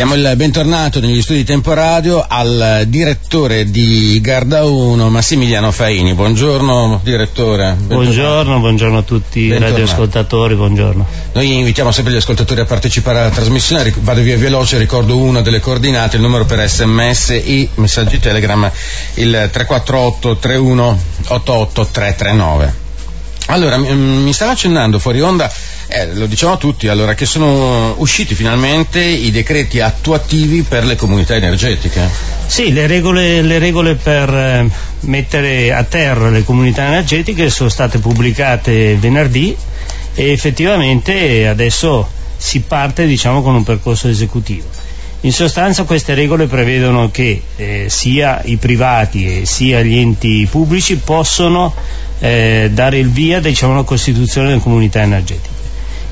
Diamo il bentornato negli studi di Tempo Radio al direttore di Garda 1, Massimiliano Faini. Buongiorno direttore. Buongiorno, buongiorno a tutti i radioascoltatori, buongiorno. Noi invitiamo sempre gli ascoltatori a partecipare alla trasmissione, vado via veloce, ricordo una delle coordinate, il numero per sms e messaggi telegram, il 348 31 88 339. Allora, mi stava accennando fuori onda eh, lo diciamo tutti, allora, che sono usciti finalmente i decreti attuativi per le comunità energetiche. Sì, le regole, le regole per eh, mettere a terra le comunità energetiche sono state pubblicate venerdì e effettivamente adesso si parte diciamo, con un percorso esecutivo. In sostanza queste regole prevedono che eh, sia i privati sia gli enti pubblici possono eh, dare il via diciamo, alla costituzione delle comunità energetiche.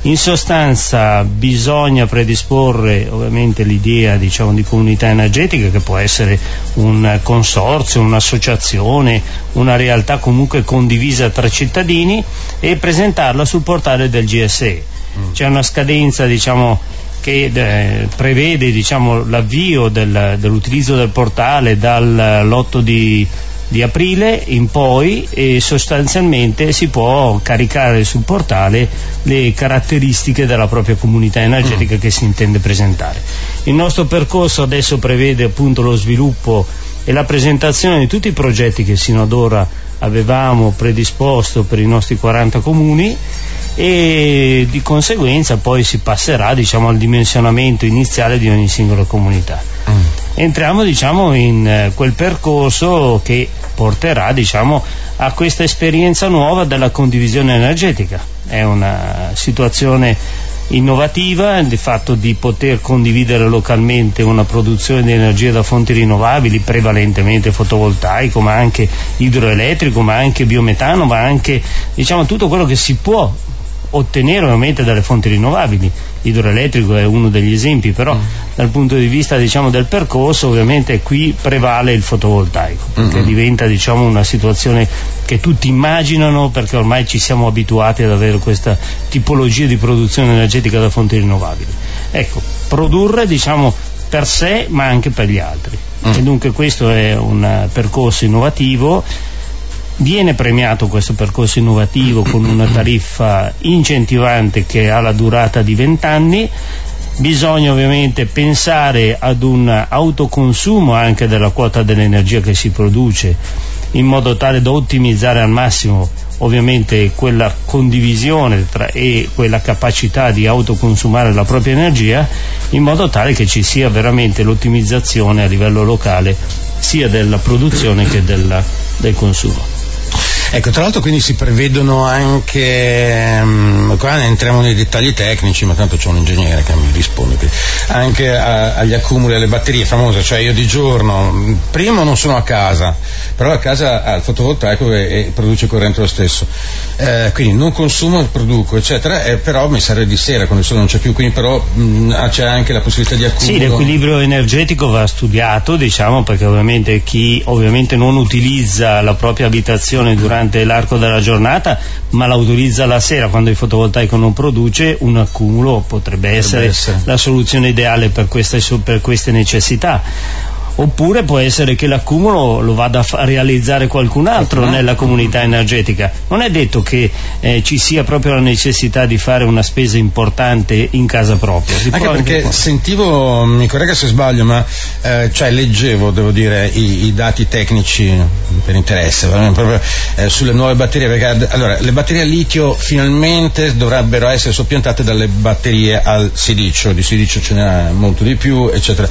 In sostanza bisogna predisporre ovviamente l'idea diciamo, di comunità energetica che può essere un consorzio, un'associazione, una realtà comunque condivisa tra cittadini e presentarla sul portale del GSE. Mm. C'è una scadenza diciamo, che eh, prevede diciamo, l'avvio del, dell'utilizzo del portale dall'8 di di aprile in poi e sostanzialmente si può caricare sul portale le caratteristiche della propria comunità energetica mm. che si intende presentare. Il nostro percorso adesso prevede appunto lo sviluppo e la presentazione di tutti i progetti che sino ad ora avevamo predisposto per i nostri 40 comuni e di conseguenza poi si passerà diciamo, al dimensionamento iniziale di ogni singola comunità. Mm. Entriamo diciamo, in eh, quel percorso che porterà diciamo, a questa esperienza nuova della condivisione energetica. È una situazione innovativa, il fatto di poter condividere localmente una produzione di energia da fonti rinnovabili, prevalentemente fotovoltaico, ma anche idroelettrico, ma anche biometano, ma anche diciamo, tutto quello che si può ottenere ovviamente dalle fonti rinnovabili. L'idroelettrico è uno degli esempi, però mm. Dal punto di vista diciamo, del percorso ovviamente qui prevale il fotovoltaico, perché mm-hmm. diventa diciamo, una situazione che tutti immaginano perché ormai ci siamo abituati ad avere questa tipologia di produzione energetica da fonti rinnovabili. Ecco, produrre diciamo, per sé ma anche per gli altri. Mm. E dunque questo è un percorso innovativo Viene premiato questo percorso innovativo con una tariffa incentivante che ha la durata di 20 anni bisogna ovviamente pensare ad un autoconsumo anche della quota dell'energia che si produce in modo tale da ottimizzare al massimo ovviamente quella condivisione e quella capacità di autoconsumare la propria energia in modo tale che ci sia veramente l'ottimizzazione a livello locale sia della produzione che della, del consumo. Ecco, tra l'altro quindi si prevedono anche, um, qua entriamo nei dettagli tecnici, ma tanto c'è un ingegnere che mi risponde, anche a, agli accumuli, alle batterie famose, cioè io di giorno, primo non sono a casa, però a casa ha il fotovoltaico e, e produce corrente lo stesso, eh, quindi non consumo, produco, eccetera, eh, però mi serve di sera quando il sole non c'è più, quindi però mh, c'è anche la possibilità di accumulo. Sì, l'equilibrio energetico va studiato, diciamo, perché ovviamente chi ovviamente non utilizza la propria abitazione durante durante l'arco della giornata, ma la utilizza la sera quando il fotovoltaico non produce, un accumulo potrebbe essere, potrebbe essere. la soluzione ideale per queste, per queste necessità oppure può essere che l'accumulo lo vada a realizzare qualcun altro nella comunità energetica. Non è detto che eh, ci sia proprio la necessità di fare una spesa importante in casa propria. Si anche perché anche... sentivo, mi corregga se sbaglio, ma eh, cioè leggevo, devo dire, i, i, dati tecnici per interesse proprio, eh, sulle nuove batterie, perché allora, le batterie a litio finalmente dovrebbero essere soppiantate dalle batterie al silicio, di silicio ce n'è molto di più, eccetera.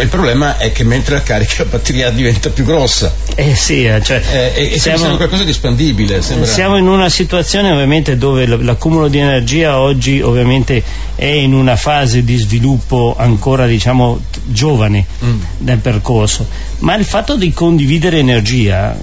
Il problema è che che mentre la carica la batteria diventa più grossa. Eh sì, eh, cioè, eh, e siamo, qualcosa di espandibile. Sembra. Siamo in una situazione ovviamente dove l'accumulo di energia oggi ovviamente è in una fase di sviluppo ancora diciamo giovane mm. del percorso, ma il fatto di condividere energia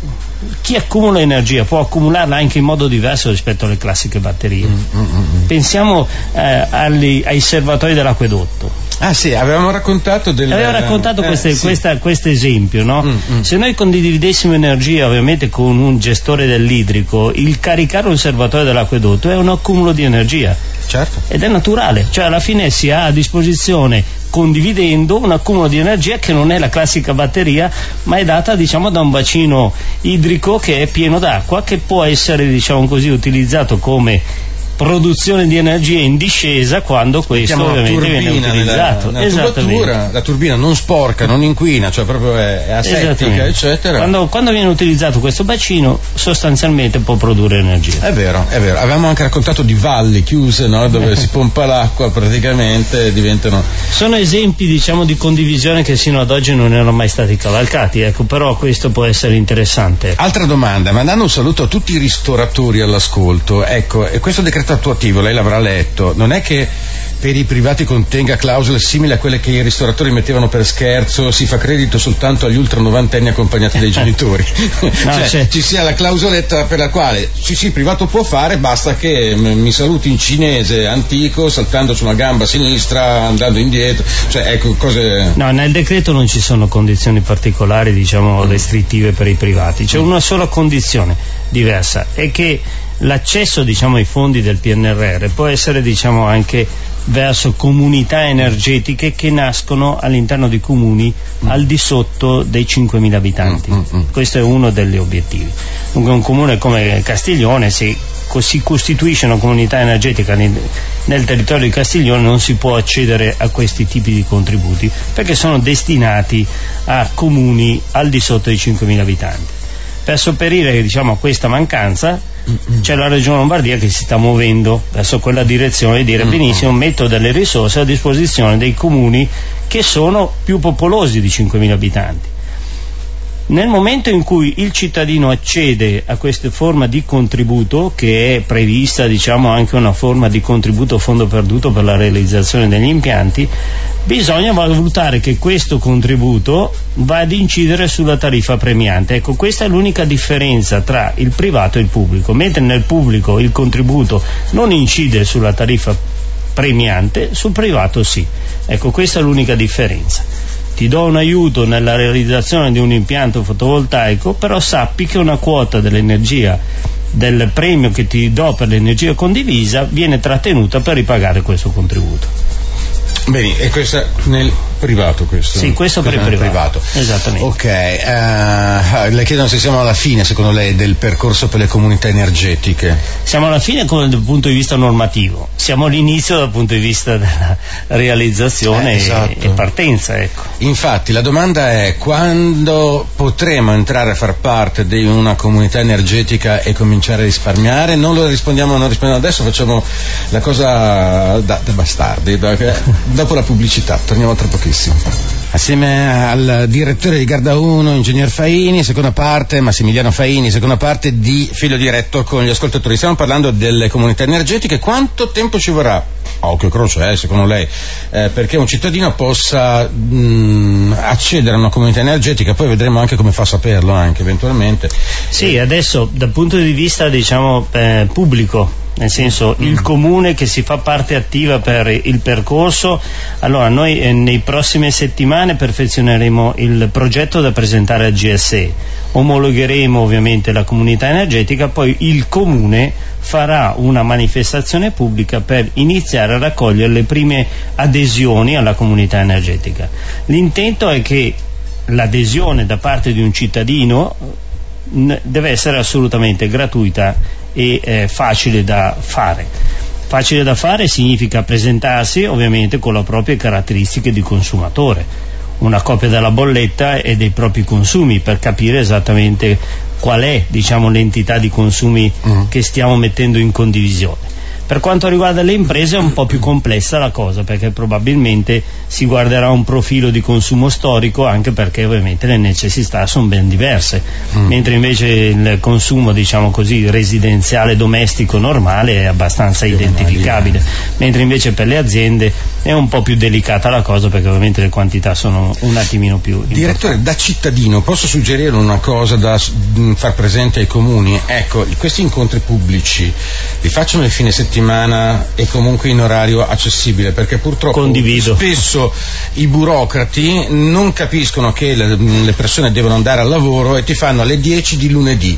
chi accumula energia può accumularla anche in modo diverso rispetto alle classiche batterie. Mm, mm, mm. mm. Pensiamo eh, agli, ai serbatoi dell'acquedotto. Ah sì, avevamo raccontato del... Avevo raccontato eh, sì. questo esempio, no? mm, mm. Se noi condividessimo energia ovviamente con un gestore dell'idrico, il caricare un serbatoio dell'acquedotto è un accumulo di energia. Certo. Ed è naturale, cioè alla fine si ha a disposizione condividendo un accumulo di energia che non è la classica batteria ma è data diciamo da un bacino idrico che è pieno d'acqua che può essere diciamo così utilizzato come produzione di energia in discesa quando questo ovviamente viene utilizzato. Nella, nella tubatura, la turbina non sporca, non inquina, cioè proprio è, è asettica, eccetera. Quando, quando, viene utilizzato questo bacino sostanzialmente può produrre energia. È vero, è vero. Avevamo anche raccontato di valli chiuse, no? dove si pompa l'acqua praticamente diventano... Sono esempi diciamo di condivisione che sino ad oggi non erano mai stati cavalcati, ecco, però questo può essere interessante. Altra domanda, mandando un saluto a tutti i ristoratori all'ascolto, ecco, e questo decreto attuativo, lei l'avrà letto, non è che per i privati contenga clausole simili a quelle che i ristoratori mettevano per scherzo, si fa credito soltanto agli ultra novantenni accompagnati dai genitori. no, cioè, cioè, ci sia la clausoletta per la quale sì sì, il privato può fare, basta che mi saluti in cinese antico, saltando su una gamba sinistra, andando indietro, cioè ecco cose... No, nel decreto non ci sono condizioni particolari, diciamo, restrittive per i privati, c'è una sola condizione diversa, è che l'accesso diciamo, ai fondi del PNRR può essere diciamo, anche verso comunità energetiche che nascono all'interno di comuni mm. al di sotto dei 5.000 abitanti. Mm, mm, mm, Questo è uno degli obiettivi. Dunque un comune come Castiglione, se si costituisce una comunità energetica nel, nel territorio di Castiglione non si può accedere a questi tipi di contributi perché sono destinati a comuni al di sotto dei 5.000 abitanti. Per sopperire diciamo, a questa mancanza c'è la Regione Lombardia che si sta muovendo verso quella direzione di dire benissimo metto delle risorse a disposizione dei comuni che sono più popolosi di 5.000 abitanti nel momento in cui il cittadino accede a questa forma di contributo, che è prevista diciamo, anche una forma di contributo a fondo perduto per la realizzazione degli impianti, bisogna valutare che questo contributo va ad incidere sulla tariffa premiante. Ecco, questa è l'unica differenza tra il privato e il pubblico. Mentre nel pubblico il contributo non incide sulla tariffa premiante, sul privato sì. Ecco, questa è l'unica differenza ti do un aiuto nella realizzazione di un impianto fotovoltaico, però sappi che una quota dell'energia del premio che ti do per l'energia condivisa viene trattenuta per ripagare questo contributo. Bene, e questa nel privato questo? Sì, questo per il privato. privato. Esattamente. Ok, uh, le chiedono se siamo alla fine, secondo lei, del percorso per le comunità energetiche. Siamo alla fine dal punto di vista normativo, siamo all'inizio dal punto di vista della realizzazione eh, esatto. e, partenza. Ecco. Infatti, la domanda è quando potremo entrare a far parte di una comunità energetica e cominciare a risparmiare? Non lo rispondiamo, non rispondiamo adesso, facciamo la cosa da, da bastardi, da, dopo la pubblicità, torniamo tra pochissimo bellissimo. Assieme al direttore di Garda 1, ingegner Faini, seconda parte, Massimiliano Faini, seconda parte di filo diretto con gli ascoltatori. Stiamo parlando delle comunità energetiche. Quanto tempo ci vorrà? A occhio croce, eh, secondo lei, eh, perché un cittadino possa mh, mm, accedere a una comunità energetica, poi vedremo anche come fa a saperlo anche eventualmente. Sì, adesso dal punto di vista diciamo eh, pubblico nel senso il mm. comune che si fa parte attiva per il percorso. Allora noi eh, nei prossime settimane perfezioneremo il progetto da presentare al GSE, omologheremo ovviamente la comunità energetica, poi il comune farà una manifestazione pubblica per iniziare a raccogliere le prime adesioni alla comunità energetica. L'intento è che l'adesione da parte di un cittadino deve essere assolutamente gratuita e eh, facile da fare. Facile da fare significa presentarsi ovviamente con le proprie caratteristiche di consumatore, una copia della bolletta e dei propri consumi per capire esattamente qual è diciamo, l'entità di consumi uh-huh. che stiamo mettendo in condivisione. Per quanto riguarda le imprese è un po' più complessa la cosa perché probabilmente si guarderà un profilo di consumo storico anche perché ovviamente le necessità sono ben diverse, mm. mentre invece il consumo diciamo così residenziale domestico normale è abbastanza più identificabile, normale. mentre invece per le aziende è un po' più delicata la cosa perché ovviamente le quantità sono un attimino più Direttore, da cittadino posso suggerire una cosa da far presente ai comuni? Ecco, questi incontri pubblici li facciano il fine settimana settimana e comunque in orario accessibile perché purtroppo Condivido. spesso i burocrati non capiscono che le, persone devono andare al lavoro e ti fanno alle 10 di lunedì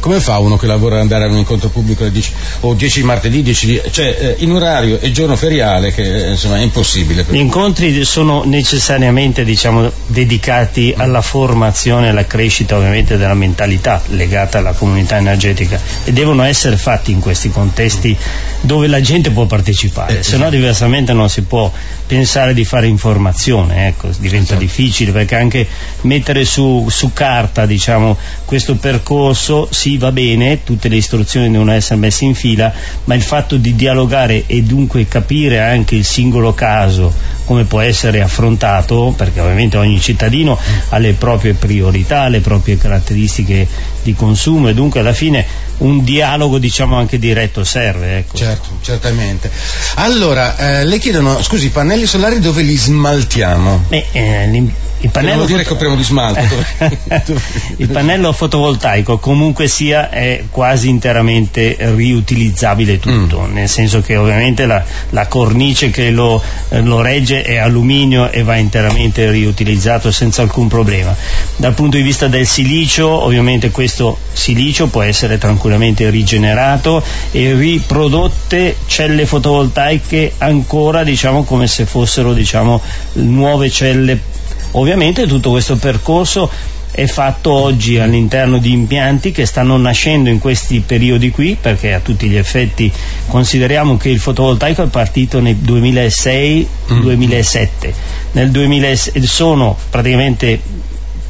come fa uno che lavora ad andare a un incontro pubblico alle 10 o 10 martedì, 10 di, cioè eh, in orario e giorno feriale che eh, insomma è impossibile. Gli incontri sono necessariamente diciamo, dedicati alla formazione e alla crescita ovviamente della mentalità legata alla comunità energetica e devono essere fatti in questi contesti dove la gente può partecipare, eh, se no esatto. diversamente non si può pensare di fare informazione, ecco, diventa esatto. difficile perché anche mettere su, su carta diciamo, questo percorso sì va bene, tutte le istruzioni devono essere messe in fila, ma il fatto di dialogare e dunque capire anche il singolo caso come può essere affrontato, perché ovviamente ogni cittadino ha le proprie priorità, le proprie caratteristiche di consumo e dunque alla fine un dialogo diciamo anche diretto serve. Ecco. Certo, certamente. Allora, eh, le chiedono, scusi, i pannelli solari dove li smaltiamo? Beh, eh, il pannello, foto... che di smalto. il pannello fotovoltaico comunque sia è quasi interamente riutilizzabile tutto, mm. nel senso che ovviamente la, la cornice che lo, lo, regge è alluminio e va interamente riutilizzato senza alcun problema. Dal punto di vista del silicio, ovviamente questo silicio può essere tranquillamente rigenerato e riprodotte celle fotovoltaiche ancora diciamo come se fossero diciamo, nuove celle Ovviamente tutto questo percorso è fatto oggi all'interno di impianti che stanno nascendo in questi periodi qui perché a tutti gli effetti consideriamo che il fotovoltaico è partito nel 2006-2007 mm. nel 2000 sono praticamente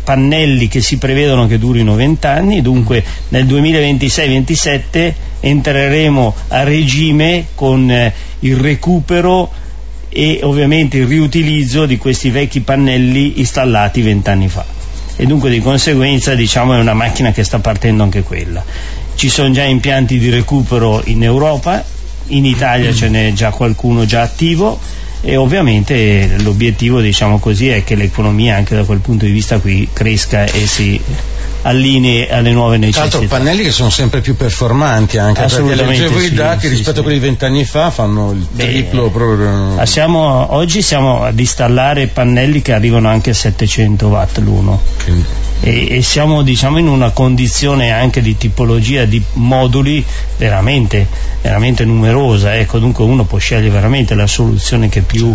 pannelli che si prevedono che durino 20 anni dunque nel 2026-27 entreremo a regime con eh, il recupero e ovviamente il riutilizzo di questi vecchi pannelli installati vent'anni fa e dunque di conseguenza diciamo è una macchina che sta partendo anche quella. Ci sono già impianti di recupero in Europa, in Italia ce n'è già qualcuno già attivo e ovviamente l'obiettivo diciamo così è che l'economia anche da quel punto di vista qui cresca e si allinei alle nuove necessità. Tra l'altro pannelli che sono sempre più performanti anche perché leggevo sì, i dati sì, rispetto sì. a quelli di vent'anni fa fanno il triplo proprio. Siamo, oggi siamo ad installare pannelli che arrivano anche a 700 watt l'uno. E, e, siamo diciamo in una condizione anche di tipologia di moduli veramente, veramente numerosa ecco dunque uno può scegliere veramente la soluzione che più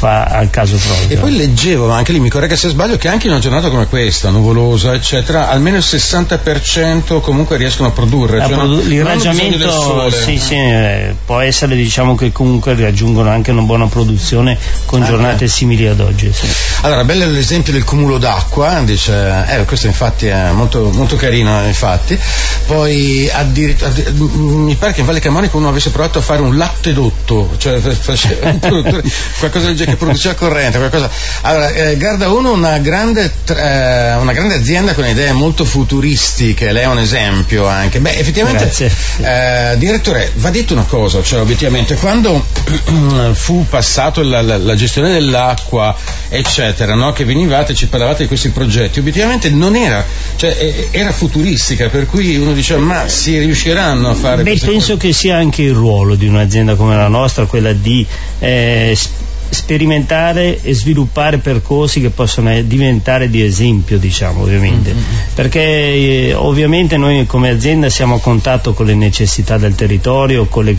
fa al caso proprio. E poi leggevo, ma anche lì mi corregga se sbaglio, che anche in una giornata come questa, nuvolosa, eccetera, almeno il 60% comunque riescono a produrre. Cioè produ- l'irraggiamento sì, sì, eh, può essere diciamo che comunque raggiungono anche una buona produzione con ah, giornate eh. simili ad oggi. Sì. Allora, bello l'esempio del cumulo d'acqua, dice, eh, questo infatti è molto, molto carino, infatti. Poi addirittura, mi pare che in Valle Camonica uno avesse provato a fare un latte dotto, cioè qualcosa del genere che produceva corrente, qualcosa. Allora, eh, Garda 1 una grande, eh, una grande azienda con idee molto futuristiche, lei è un esempio anche. Beh, effettivamente, eh, direttore, va detto una cosa, cioè obiettivamente, quando fu passato la, la, la gestione dell'acqua, eccetera, no? che venivate e ci parlavate di questi progetti, obiettivamente non era, cioè era futuristica, per cui uno diceva ma si riusciranno a fare... Beh, penso cose? che sia anche il ruolo di un'azienda come la nostra, quella di eh, sperimentare e sviluppare percorsi che possono diventare di esempio, diciamo, ovviamente. Mm-hmm. Perché eh, ovviamente noi come azienda siamo a contatto con le necessità del territorio, con le,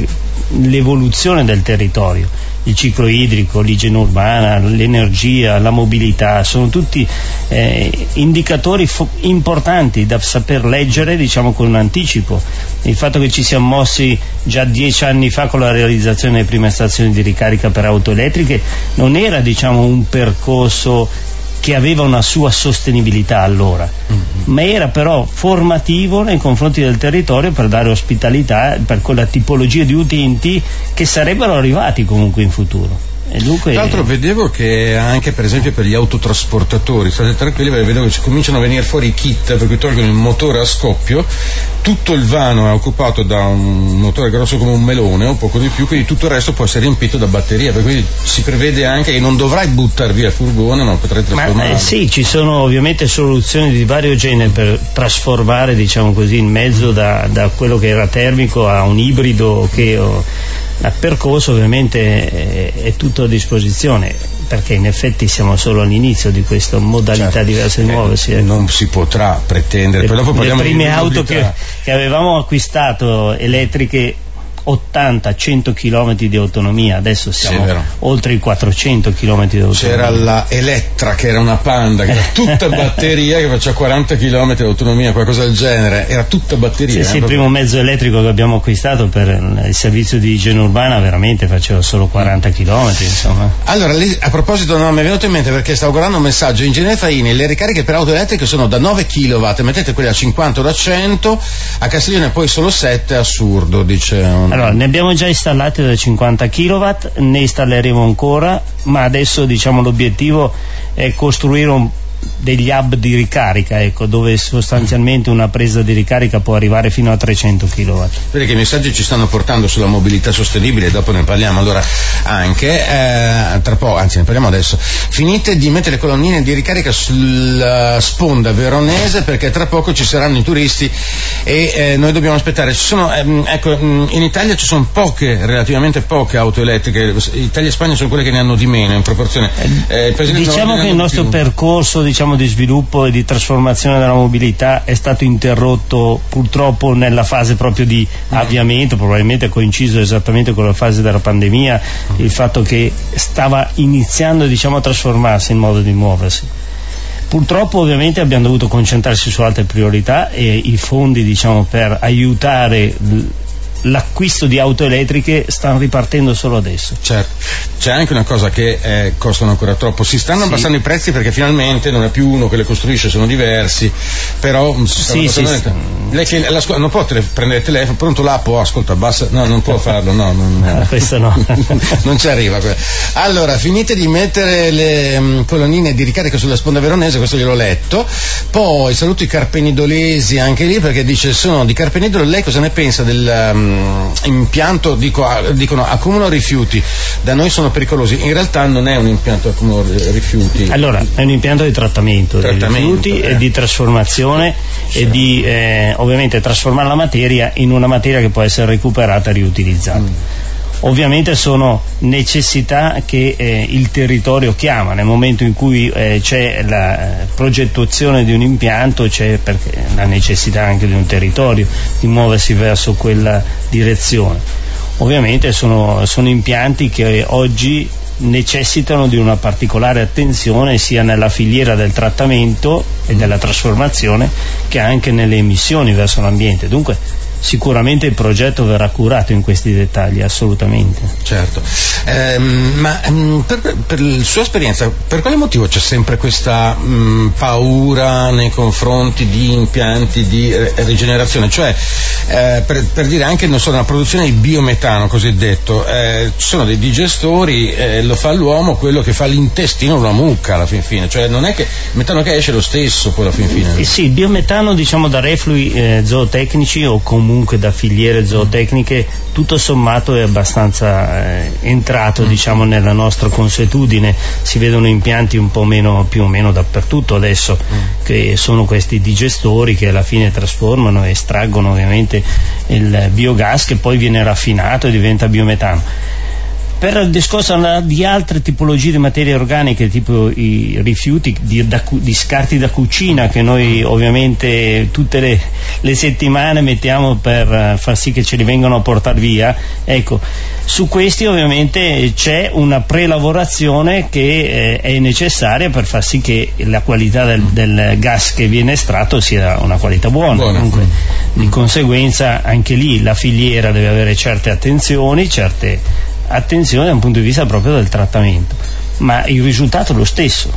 l'evoluzione del territorio il ciclo idrico, l'igiene urbana, l'energia, la mobilità, sono tutti eh, indicatori fo- importanti da saper leggere diciamo, con anticipo. Il fatto che ci siamo mossi già dieci anni fa con la realizzazione delle prime stazioni di ricarica per auto elettriche non era diciamo, un percorso che aveva una sua sostenibilità allora, mm-hmm. Ma era però formativo nei confronti del territorio per dare ospitalità per quella tipologia di utenti che sarebbero arrivati comunque in futuro. Dunque... Tra l'altro vedevo che anche per esempio per gli autotrasportatori, state tranquilli vedo che cominciano a venire fuori i kit per cui tolgono il motore a scoppio, tutto il vano è occupato da un motore grosso come un melone o poco di più, quindi tutto il resto può essere riempito da batteria, per cui si prevede anche che non dovrai buttare via il furgone, ma potrai trasformare. Ma, eh, sì, ci sono ovviamente soluzioni di vario genere per trasformare diciamo così, il mezzo da, da quello che era termico a un ibrido che... Oh, Il percorso ovviamente è, è tutto a disposizione perché in effetti siamo solo all'inizio di questa modalità certo. diversa di muoversi. Eh, non si potrà pretendere. Le, le prime auto che, che avevamo acquistato elettriche 80-100 km di autonomia, adesso siamo sì, oltre i 400 km di autonomia. C'era la Elettra che era una Panda, che era tutta batteria, che faceva 40 km di autonomia, qualcosa del genere, era tutta batteria. Sì, sì, il primo mezzo elettrico che abbiamo acquistato per il servizio di igiene urbana veramente faceva solo 40 km, insomma. Allora, lì, a proposito, no, mi è venuto in mente perché stavo guardando un messaggio, ingegnere Faini, le ricariche per auto elettriche sono da 9 kW, mettete quelle a 50 o da 100, a Castiglione poi solo 7, assurdo, dice un allora, ne abbiamo già installati da 50 kW, ne installeremo ancora, ma adesso diciamo, l'obiettivo è costruire un degli hub di ricarica, ecco, dove sostanzialmente una presa di ricarica può arrivare fino a 300 kW. Vedi che i messaggi ci stanno portando sulla mobilità sostenibile, dopo ne parliamo allora anche, eh, tra poco, anzi ne parliamo adesso. Finite di mettere colonnine di ricarica sulla sponda veronese perché tra poco ci saranno i turisti e eh, noi dobbiamo aspettare. Sono, ehm, ecco, mm, in Italia ci sono poche, relativamente poche auto elettriche, Italia e Spagna sono quelle che ne hanno di meno in proporzione. Eh, diciamo che il nostro più. percorso diciamo, di sviluppo e di trasformazione della mobilità è stato interrotto purtroppo nella fase proprio di avviamento, probabilmente coinciso esattamente con la fase della pandemia, il fatto che stava iniziando diciamo, a trasformarsi il modo di muoversi. Purtroppo ovviamente abbiamo dovuto concentrarsi su altre priorità e i fondi diciamo, per aiutare l'acquisto di auto elettriche stanno ripartendo solo adesso. Certo, c'è anche una cosa che eh, costano ancora troppo, si stanno sì. abbassando i prezzi perché finalmente non è più uno che le costruisce, sono diversi, però mm, si sì, sì, lei la non può tele- prendere il telefono, pronto l'app, oh, ascolta, basta, no, non può farlo, no, non, no, questo no. non ci arriva. Allora, finite di mettere le um, colonnine di ricarica sulla sponda veronese, questo gliel'ho letto, poi saluto i carpenidolesi anche lì perché dice sono di Carpenidolo, lei cosa ne pensa del um, um, dico, dicono accumulo rifiuti, da noi sono pericolosi, in realtà non è un impianto accumulo rifiuti. Allora, è un impianto di trattamento, trattamento dei rifiuti eh. e di trasformazione sì. e di eh, ovviamente trasformare la materia in una materia che può essere recuperata e riutilizzata. Mm ovviamente sono necessità che eh, il territorio chiama, nel momento in cui eh, c'è la progettazione di un impianto c'è la necessità anche di un territorio di muoversi verso quella direzione. Ovviamente sono, sono impianti che oggi necessitano di una particolare attenzione sia nella filiera del trattamento e della trasformazione che anche nelle emissioni verso l'ambiente. Dunque sicuramente il progetto verrà curato in questi dettagli, assolutamente. Certo, eh, ma ehm, per, per, la sua esperienza, per quale motivo c'è sempre questa mh, mm, paura nei confronti di impianti di re- rigenerazione? Cioè, eh, per, per, dire anche non so, una produzione di biometano cosiddetto, eh, ci sono dei digestori, eh, lo fa l'uomo, quello che fa l'intestino una mucca alla fin fine, cioè non è che il metano che esce è lo stesso poi alla fin fine. Eh sì, il biometano diciamo da reflui eh, zootecnici o comunque comunque da filiere zootecniche tutto sommato è abbastanza eh, entrato diciamo, nella nostra consuetudine. Si vedono impianti un po' meno più o meno dappertutto adesso che sono questi digestori che alla fine trasformano e estraggono ovviamente il biogas che poi viene raffinato e diventa biometano per il discorso di altre tipologie di materie organiche, tipo i rifiuti di, da, di scarti da cucina che noi ovviamente tutte le, le, settimane mettiamo per eh, far sì che ce li vengano a portare via, ecco, su questi ovviamente c'è una prelavorazione che eh, è necessaria per far sì che la qualità del, del, gas che viene estratto sia una qualità buona. buona. Dunque, di conseguenza anche lì la filiera deve avere certe attenzioni, certe attenzione da un punto di vista proprio del trattamento, ma il risultato è lo stesso,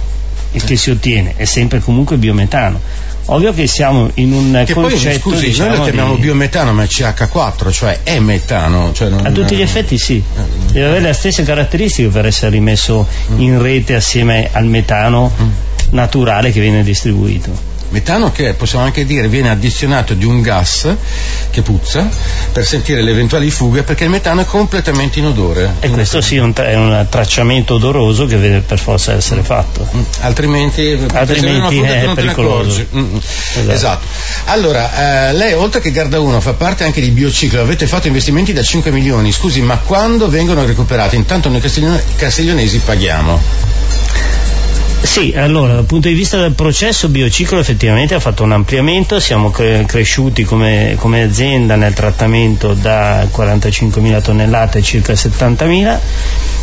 il che si ottiene, è sempre comunque biometano. Ovvio che siamo in un che concetto. Poi, scusi, diciamo, noi lo chiamiamo di... biometano, ma è CH4, cioè è metano. Cioè A tutti gli effetti sì. Deve avere le stesse caratteristiche per essere rimesso in rete assieme al metano mm. naturale che viene distribuito. Metano che possiamo anche dire viene addizionato di un gas che puzza per sentire le eventuali fughe perché il metano è completamente inodore. E questo sì è un, è un tracciamento odoroso che deve per forza essere fatto. Mm, altrimenti, altrimenti è pericoloso. Mm, mm. Esatto. esatto. Allora, eh, lei oltre che Garda 1 fa parte anche di Biociclo, avete fatto investimenti da 5 milioni, scusi, ma quando vengono recuperati? Intanto noi castiglionesi paghiamo. Sì, allora dal punto di vista del processo Biociclo effettivamente ha fatto un ampliamento, siamo cre- cresciuti come, come, azienda nel trattamento da 45.000 tonnellate a circa 70.000,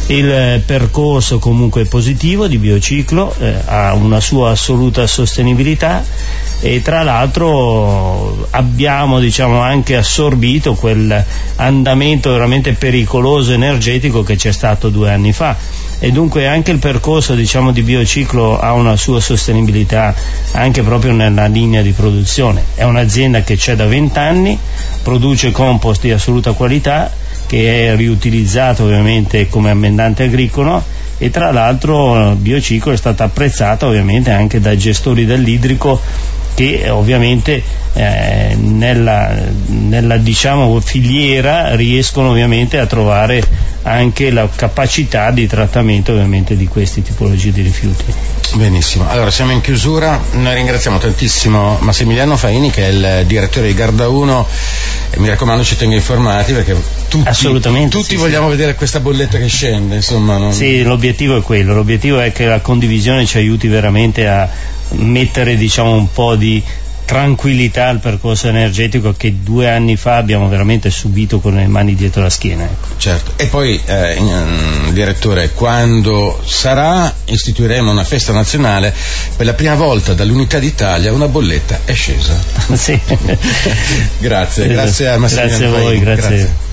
il percorso comunque è positivo di Biociclo, eh, ha una sua assoluta sostenibilità e tra l'altro abbiamo diciamo, anche assorbito quel andamento veramente pericoloso energetico che c'è stato due anni fa e dunque anche il percorso diciamo, di biociclo ha una sua sostenibilità anche proprio nella linea di produzione. È un'azienda che c'è da 20 anni, produce compost di assoluta qualità che è riutilizzato ovviamente come ammendante agricolo e tra l'altro biociclo è stato apprezzato ovviamente anche dai gestori dell'idrico che ovviamente eh, nella, nella diciamo, filiera riescono ovviamente a trovare anche la capacità di trattamento ovviamente di queste tipologie di rifiuti. Benissimo, allora siamo in chiusura, noi ringraziamo tantissimo Massimiliano Faini che è il direttore di Garda 1 e mi raccomando ci tengo informati perché tutti, tutti sì, vogliamo sì. vedere questa bolletta che scende. Insomma, non... Sì, l'obiettivo è quello, l'obiettivo è che la condivisione ci aiuti veramente a mettere diciamo, un po' di tranquillità al percorso energetico che due anni fa abbiamo veramente subito con le mani dietro la schiena. Ecco. Certo, e poi eh, mm, direttore, quando sarà istituiremo una festa nazionale, per la prima volta dall'Unità d'Italia una bolletta è scesa. Sì. grazie, grazie a Massimiliano. Grazie a voi, grazie. grazie.